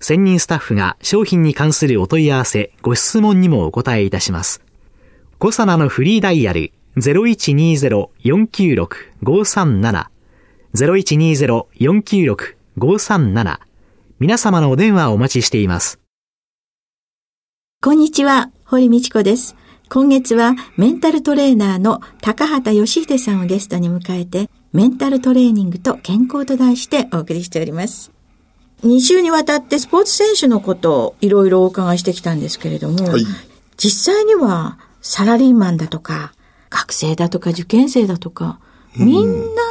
専任スタッフが商品に関するお問い合わせ、ご質問にもお答えいたします。コサナのフリーダイヤル0120-496-537 0120-496-537皆様のお電話をお待ちしています。こんにちは、堀道子です。今月はメンタルトレーナーの高畑義秀さんをゲストに迎えて、メンタルトレーニングと健康と題してお送りしております。2週にわたってスポーツ選手のことをいろいろお伺いしてきたんですけれども、はい、実際にはサラリーマンだとか、学生だとか受験生だとか、みんな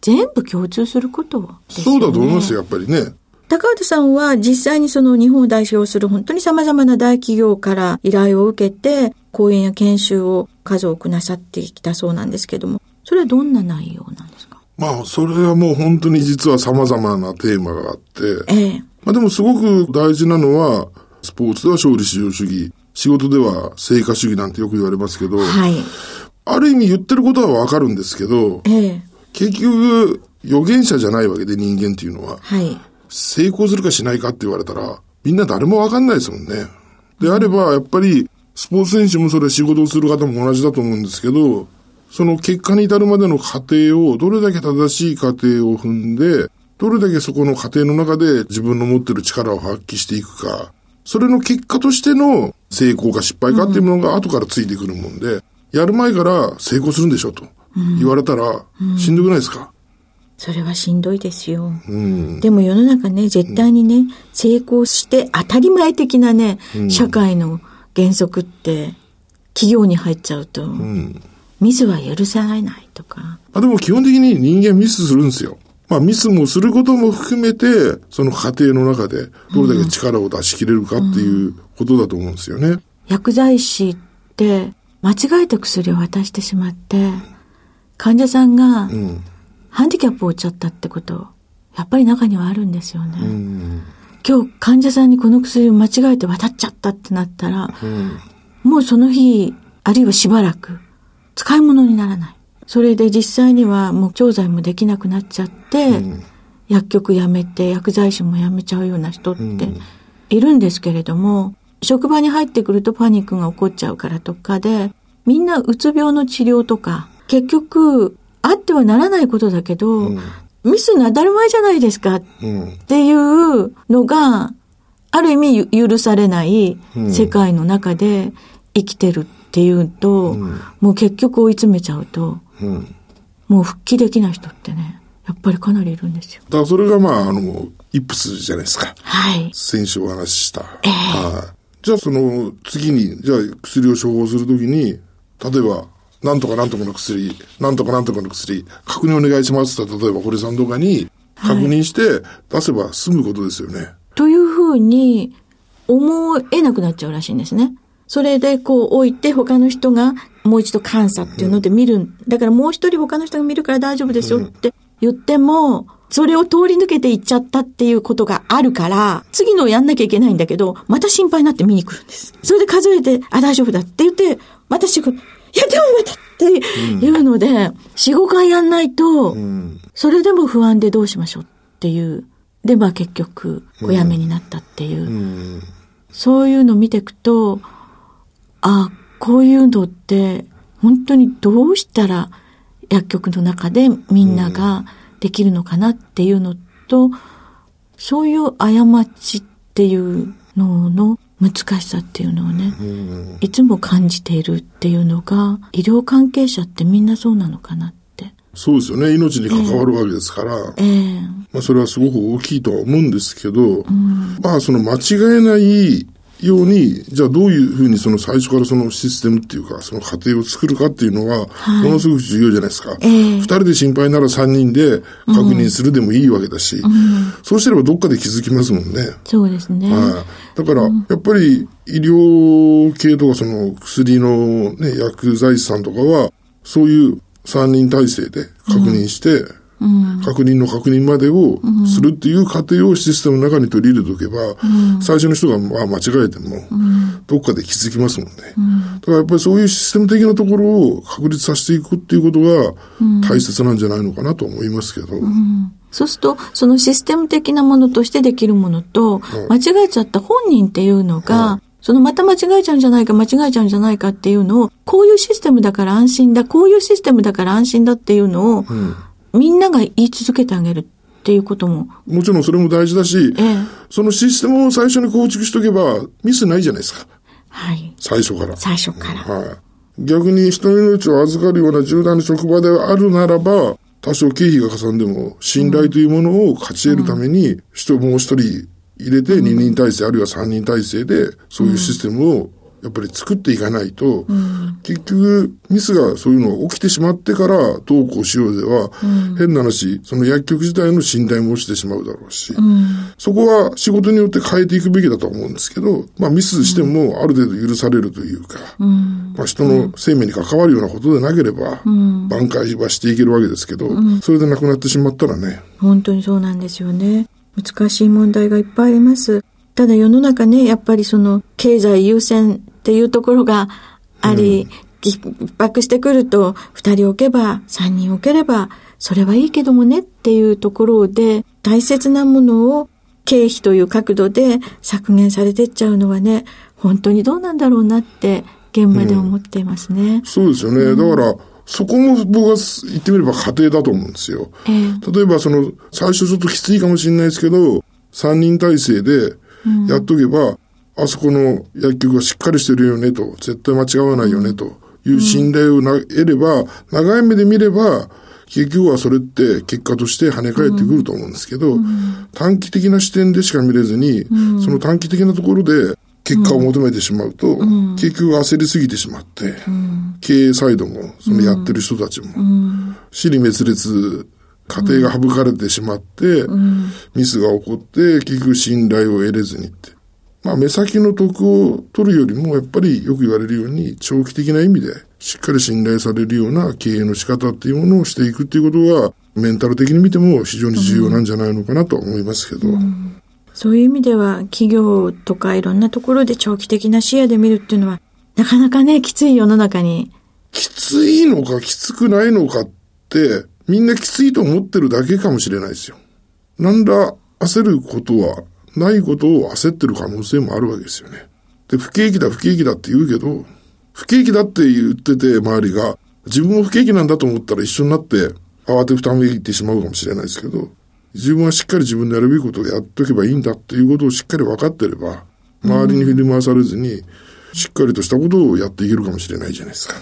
全部共通することですよね、そうだと思いますやっぱりね。高畑さんは実際にその日本を代表する本当に様々な大企業から依頼を受けて、講演や研修を数多くなさってきたそうなんですけども、それはどんな内容なんですか？まあ、それはもう本当に実は様々なテーマがあって、ええ、まあでもすごく大事なのは、スポーツでは勝利至上主義、仕事では成果主義なんてよく言われますけど、はい、ある意味言ってることはわかるんですけど、ええ、結局、予言者じゃないわけで人間っていうのは、はい、成功するかしないかって言われたら、みんな誰もわかんないですもんね。であれば、やっぱり、スポーツ選手もそれ仕事をする方も同じだと思うんですけど、その結果に至るまでの過程をどれだけ正しい過程を踏んで、どれだけそこの過程の中で自分の持ってる力を発揮していくか、それの結果としての成功か失敗かっていうものが後からついてくるもんで、うん、やる前から成功するんでしょと言われたら、しんどくないですか、うんうん、それはしんどいですよ。うん、でも世の中ね、絶対にね、成功して当たり前的なね、社会の原則って企業に入っちゃうと、ミスは許されないとか。あでも基本的に人間ミスするんですよ。まあミスもすることも含めて、その過程の中でどれだけ力を出し切れるかっていうことだと思うんですよね。うんうん、薬剤師って間違えた薬を渡してしまって、患者さんがハンディキャップを負っちゃったってこと、やっぱり中にはあるんですよね。うん、今日患者さんにこの薬を間違えて渡っちゃったってなったら、もうその日、あるいはしばらく、使い物にならない。それで実際にはもう調剤もできなくなっちゃって、うん、薬局辞めて薬剤師も辞めちゃうような人っているんですけれども、うん、職場に入ってくるとパニックが起こっちゃうからとかで、みんなうつ病の治療とか、結局、あってはならないことだけど、うん、ミスが当たり前じゃないですかっていうのが、ある意味許されない世界の中で生きてるっていうと、うん、もう結局追い詰めちゃうと、うん、もう復帰できない人ってね、やっぱりかなりいるんですよ。だからそれがまあ、あの、イップスじゃないですか。はい。先週お話しした。えー、はい。じゃあその次に、じゃあ薬を処方するときに、例えば、なんとかなんとかの薬、なんとかなんとかの薬、確認お願いしますと、例えば堀さんとかに確認して出せば済むことですよね。はい、というふうに思えなくなっちゃうらしいんですね。それでこう置いて他の人がもう一度監査っていうので見る。だからもう一人他の人が見るから大丈夫ですよって言っても、それを通り抜けていっちゃったっていうことがあるから、次のやんなきゃいけないんだけど、また心配になって見に来るんです。それで数えて、あ、大丈夫だって言って、また仕事、いや、でもまたっていうので、4、5回やんないと、それでも不安でどうしましょうっていう。で、まあ結局、お辞めになったっていう。そういうのを見ていくと、あこういうのって本当にどうしたら薬局の中でみんなができるのかなっていうのと、そういう過ちっていうのの難しさっていうのをね、いつも感じているっていうのが、医療関係者ってみんなそうなのかなって。そうですよね。命に関わるわけですから。えー、まあそれはすごく大きいとは思うんですけど、うん、まあその間違えないように、じゃあどういうふうにその最初からそのシステムっていうか、その過程を作るかっていうのが、ものすごく重要じゃないですか。二、はい、人で心配なら三人で確認するでもいいわけだし、うん、そうしてればどっかで気づきますもんね。そうですね。はい。だから、やっぱり医療系とかその薬のね、薬剤師さんとかは、そういう三人体制で確認して、確認の確認までをするっていう過程をシステムの中に取り入れておけば、最初の人がまあ間違えても、どっかで気づきますもんね。だからやっぱりそういうシステム的なところを確立させていくっていうことが大切なんじゃないのかなと思いますけど。そうすると、そのシステム的なものとしてできるものと、間違えちゃった本人っていうのが、そのまた間違えちゃうんじゃないか、間違えちゃうんじゃないかっていうのを、こういうシステムだから安心だ、こういうシステムだから安心だっていうのを、みんなが言い続けてあげるっていうことも。もちろんそれも大事だし、ええ、そのシステムを最初に構築しとけばミスないじゃないですか。はい。最初から。最初から。はい。逆に人の命を預かるような重大な職場であるならば、多少経費がかさんでも、信頼というものを勝ち得るために、人もう一人入れて二人体制、あるいは三人体制で、そういうシステムをやっぱり作っていかないと、うん、結局ミスがそういうのが起きてしまってからどうこうしようでは、うん、変な話、その薬局自体の信頼も落ちてしまうだろうし、うん、そこは仕事によって変えていくべきだと思うんですけど、まあミスしてもある程度許されるというか、まあ人の生命に関わるようなことでなければ、挽回はしていけるわけですけど、それでなくなってしまったらね。本当にそうなんですよね。難しい問題がいっぱいあります。ただ世の中ね、やっぱりその経済優先っていうところがあり、逼迫してくると、二人置けば、三人置ければ、それはいいけどもねっていうところで、大切なものを経費という角度で削減されてっちゃうのはね、本当にどうなんだろうなって現場で思っていますね。うん、そうですよね。うん、だから、そこも僕は言ってみれば家庭だと思うんですよ。えー、例えばその、最初ちょっときついかもしれないですけど、三人体制でやっとけば、あそこの薬局がしっかりしてるよねと、絶対間違わないよねという信頼を得れば、長い目で見れば、結局はそれって結果として跳ね返ってくると思うんですけど、短期的な視点でしか見れずに、その短期的なところで結果を求めてしまうと、結局焦りすぎてしまって、経営サイドも、そのやってる人たちも、死に滅裂、家庭が省かれてしまって、ミスが起こって、結局信頼を得れずにって。まあ、目先の得を取るよりも、やっぱりよく言われるように、長期的な意味で、しっかり信頼されるような経営の仕方っていうものをしていくっていうことは、メンタル的に見ても非常に重要なんじゃないのかなと思いますけど。うん、そういう意味では、企業とかいろんなところで長期的な視野で見るっていうのは、なかなかね、きつい世の中に。きついのかきつくないのかって、みんなきついと思ってるだけかもしれないですよ。なんだ焦ることはないことを焦ってる可能性もあるわけですよね。で、不景気だ不景気だって言うけど、不景気だって言ってて周りが、自分も不景気なんだと思ったら一緒になって慌てふためいてしまうかもしれないですけど、自分はしっかり自分のやるべきことをやっとけばいいんだっていうことをしっかり分かってれば、周りに振り回されずに、しっかりとしたことをやっていけるかもしれないじゃないですか。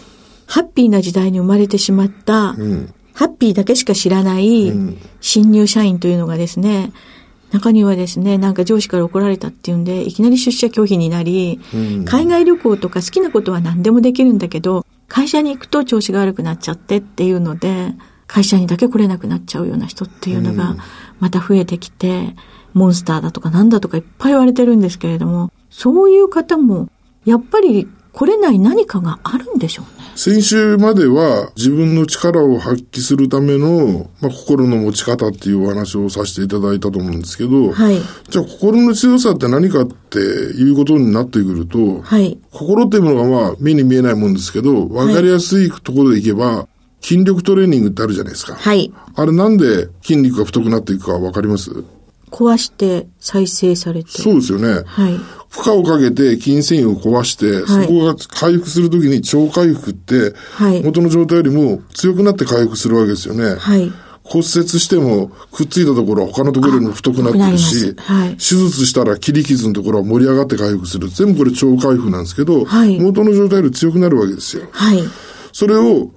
ハッピーな時代に生まれてしまった、うん、ハッピーだけしか知らない新入社員というのがですね、中にはですね、なんか上司から怒られたっていうんで、いきなり出社拒否になり、海外旅行とか好きなことは何でもできるんだけど、会社に行くと調子が悪くなっちゃってっていうので、会社にだけ来れなくなっちゃうような人っていうのが、また増えてきて、モンスターだとかなんだとかいっぱい言われてるんですけれども、そういう方も、やっぱり来れない何かがあるんでしょうね。先週までは自分の力を発揮するための、まあ、心の持ち方っていうお話をさせていただいたと思うんですけど、はい、じゃあ心の強さって何かっていうことになってくると、はい、心っていうものがまあ目に見えないもんですけど、わかりやすいところでいけば、筋力トレーニングってあるじゃないですか。はい。あれなんで筋肉が太くなっていくかわかります？壊して再生されて。そうですよね。はい。負荷をかけて筋繊維を壊して、はい、そこが回復するときに超回復って、はい、元の状態よりも強くなって回復するわけですよね。はい。骨折してもくっついたところは他のところよりも太くなってるし、はい、手術したら切り傷のところは盛り上がって回復する。全部これ超回復なんですけど、はい、元の状態より強くなるわけですよ。はい、それを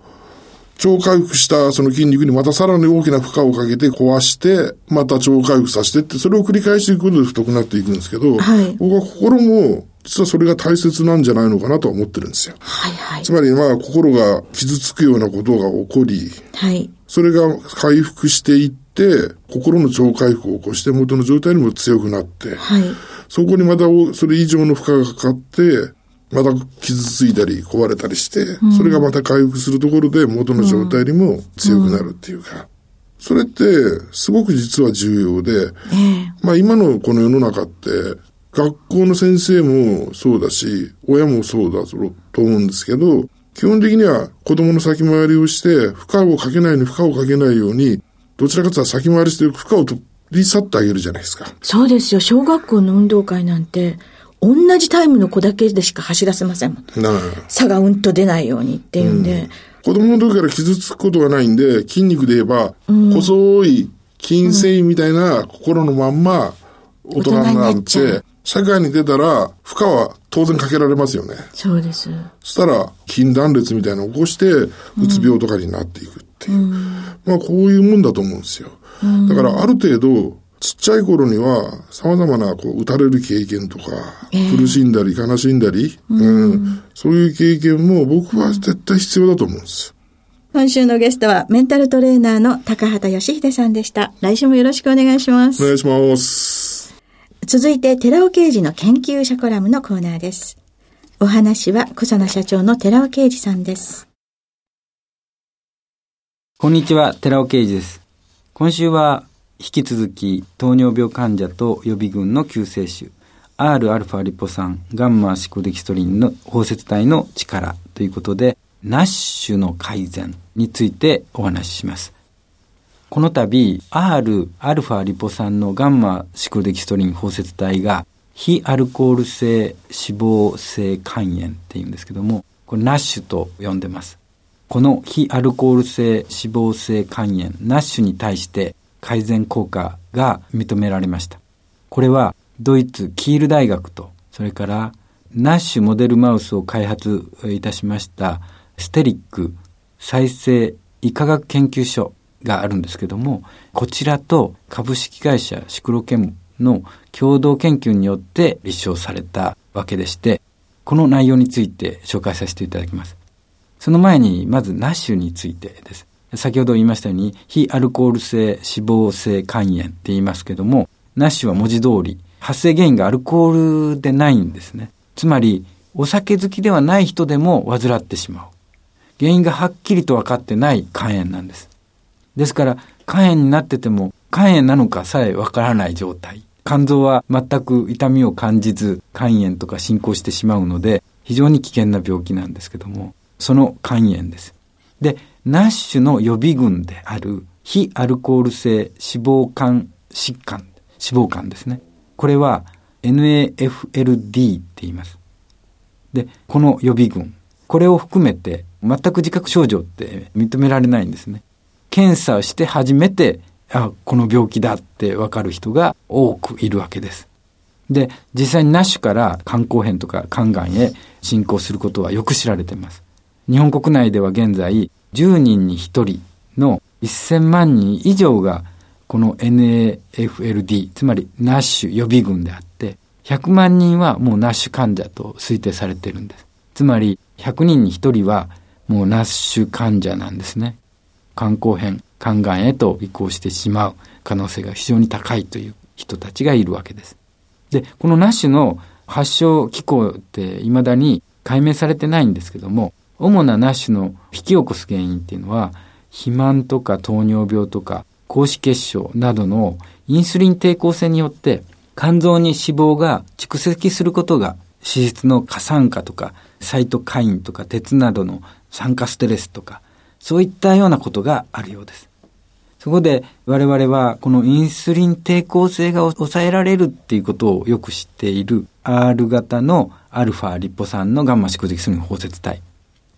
超回復したその筋肉にまたさらに大きな負荷をかけて壊して、また超回復させてって、それを繰り返していくことで太くなっていくんですけど、はい、僕は心も、実はそれが大切なんじゃないのかなと思ってるんですよ。はいはい、つまりまあ心が傷つくようなことが起こり、はい、それが回復していって、心の超回復を起こして元の状態にも強くなって、はい、そこにまたそれ以上の負荷がかかって、また傷ついたり壊れたりして、うん、それがまた回復するところで元の状態にも強くなるっていうか、うん、それってすごく実は重要で、えー、まあ今のこの世の中って、学校の先生もそうだし、親もそうだと思うんですけど、基本的には子供の先回りをして、負荷をかけないように負荷をかけないように、どちらかというと先回りして負荷を取り去ってあげるじゃないですか。そうですよ。小学校の運動会なんて、同じタイムの子だけでしか走らせませんもん。差がうんと出ないようにっていうんで。うん、子供の時から傷つくことがないんで、筋肉で言えば、うん、細い筋繊維みたいな心のまんま大人になって、社会に出たら負荷は当然かけられますよね。そうです。そしたら筋断裂みたいなのを起こして、うつ病とかになっていくっていう。うん、まあこういうもんだと思うんですよ。だからある程度、ちっちゃい頃には様々なこう打たれる経験とか、えー、苦しんだり悲しんだり、うん、うん、そういう経験も僕は絶対必要だと思うんです。今週のゲストはメンタルトレーナーの高畑義秀さんでした。来週もよろしくお願いします。お願いします。続いて、寺尾刑事の研究者コラムのコーナーです。お話は、小佐奈社長の寺尾刑事さんです。こんにちは、寺尾啓二です。今週は、引き続き糖尿病患者と予備軍の救世主 Rα リポ酸ガンマシコデキストリンの包摂体の力ということでナッシュの改善についてお話しします。この度 Rα リポ酸のガンマシコデキストリン包摂体が非アルコール性脂肪性肝炎っていうんですけどもこれナッシュと呼んでます。この非アルコール性脂肪性肝炎ナッシュに対して改善効果が認められました。これはドイツキール大学と、それからナッシュモデルマウスを開発いたしましたステリック再生医科学研究所があるんですけども、こちらと株式会社シクロケムの共同研究によって立証されたわけでして、この内容について紹介させていただきます。その前に、まずナッシュについてです。先ほど言いましたように、非アルコール性脂肪性肝炎って言いますけども、ナッシュは文字通り、発生原因がアルコールでないんですね。つまり、お酒好きではない人でも患ってしまう。原因がはっきりと分かってない肝炎なんです。ですから、肝炎になってても、肝炎なのかさえ分からない状態。肝臓は全く痛みを感じず、肝炎とか進行してしまうので、非常に危険な病気なんですけども、その肝炎です。で、ナッシュの予備軍である非アルコール性脂肪肝疾患、脂肪肝ですね。これは NAFLD って言います。で、この予備軍、これを含めて全く自覚症状って認められないんですね。検査をして初めて、あ、この病気だってわかる人が多くいるわけです。で、実際にナッシュから肝硬変とか肝がんへ進行することはよく知られています。日本国内では現在10人に1人の1000万人以上がこの NAFLD、つまりナッシュ予備軍であって、100万人はもうナッシュ患者と推定されているんです。つまり100人に1人はもうナッシュ患者なんですね。肝硬変、肝がんへと移行してしまう可能性が非常に高いという人たちがいるわけです。で、このナッシュの発症機構って未だに解明されてないんですけども、主なナッシュの引き起こす原因っていうのは、肥満とか糖尿病とか、高脂血症などのインスリン抵抗性によって肝臓に脂肪が蓄積することが脂質の過酸化とかサイトカインとか鉄などの酸化ストレスとかそういったようなことがあるようです。そこで我々はこのインスリン抵抗性が抑えられるっていうことをよく知っている R 型のアルファリポ酸のガンマ蓄積する包摂体。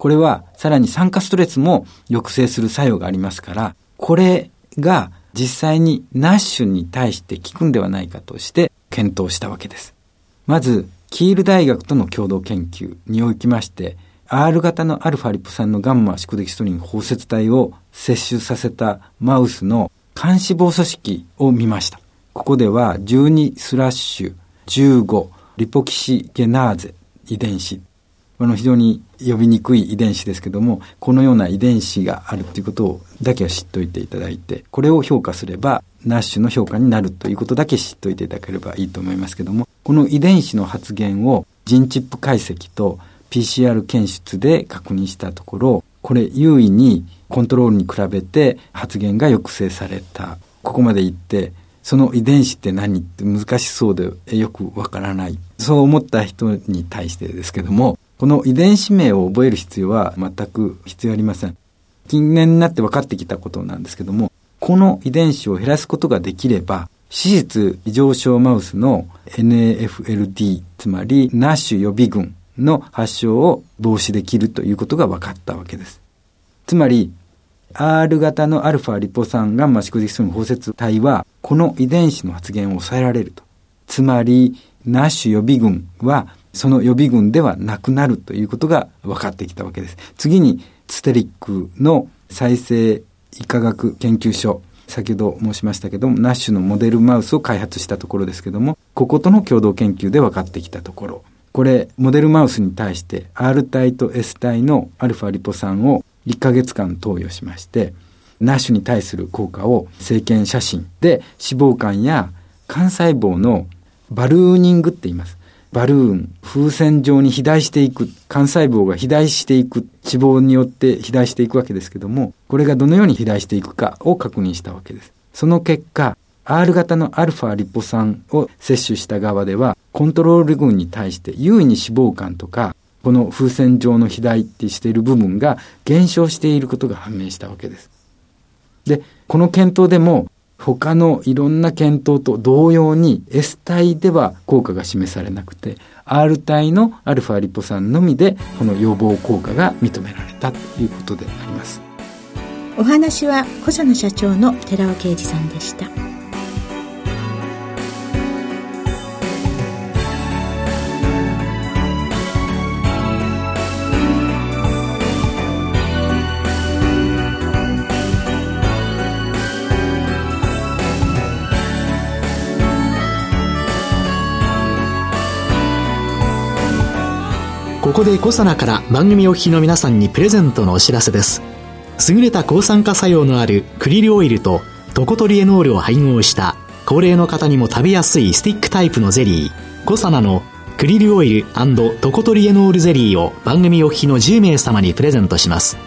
これはさらに酸化ストレスも抑制する作用がありますから、これが実際にナッシュに対して効くんではないかとして検討したわけです。まず、キール大学との共同研究におきまして、R 型のアルファリポ酸のガンマ宿敵ストリン包摂体を摂取させたマウスの肝脂肪組織を見ました。ここでは12スラッシュ15リポキシゲナーゼ遺伝子。この非常に呼びにくい遺伝子ですけども、このような遺伝子があるということをだけは知っておいていただいて、これを評価すれば、ナッシュの評価になるということだけ知っておいていただければいいと思いますけども、この遺伝子の発現をジンチップ解析と PCR 検出で確認したところ、これ優位にコントロールに比べて発現が抑制された。ここまで言って、その遺伝子って何って難しそうでよくわからない。そう思った人に対してですけども、この遺伝子名を覚える必要は全く必要ありません。近年になって分かってきたことなんですけども、この遺伝子を減らすことができれば、脂質異常症マウスの NAFLD、つまりナッシュ予備群の発症を防止できるということが分かったわけです。つまり、R 型のアルファリポ酸ガンマ宿敵素の包摂体は、この遺伝子の発現を抑えられると。つまり、ナッシュ予備群は、その予備群ではなくなるということが分かってきたわけです。次に、ステリックの再生医科学研究所、先ほど申しましたけども、ナッシュのモデルマウスを開発したところですけども、こことの共同研究で分かってきたところ、これ、モデルマウスに対して R 体と S 体のアルファリポ酸を1ヶ月間投与しまして、ナッシュに対する効果を生検写真で脂肪肝や肝細胞のバルーニングって言います。バルーン、風船状に肥大していく、肝細胞が肥大していく、脂肪によって肥大していくわけですけども、これがどのように肥大していくかを確認したわけです。その結果、R 型のアルファリポ酸を摂取した側では、コントロール群に対して優位に脂肪肝とかこの風船状の肥大ってしている部分が減少していることが判明したわけです。で、この検討でも他のいろんな検討と同様に S 体では効果が示されなくて R 体のアルファリポ酸のみでこの予防効果が認められたということであります。お話は小佐野社長の寺尾啓二さんでした。ここでコサナから番組お聞きの皆さんにプレゼントのお知らせです。優れた抗酸化作用のあるクリルオイルとトコトリエノールを配合した高齢の方にも食べやすいスティックタイプのゼリーコサナのクリルオイルトコトリエノールゼリーを番組お聞きの10名様にプレゼントします。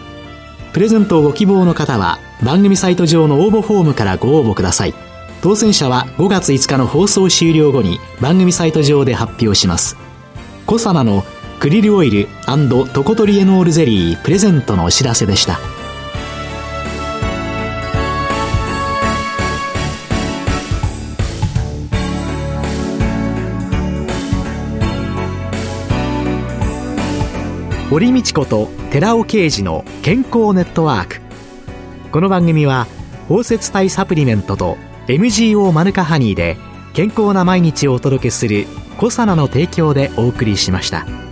プレゼントをご希望の方は番組サイト上の応募フォームからご応募ください。当選者は5月5日の放送終了後に番組サイト上で発表します。コサナのクリルオイルトコトリエノールゼリープレゼントのお知らせでした堀道子と寺尾啓二の健康ネットワークこの番組は包摂体サプリメントと MGO マヌカハニーで健康な毎日をお届けする「コサナの提供」でお送りしました。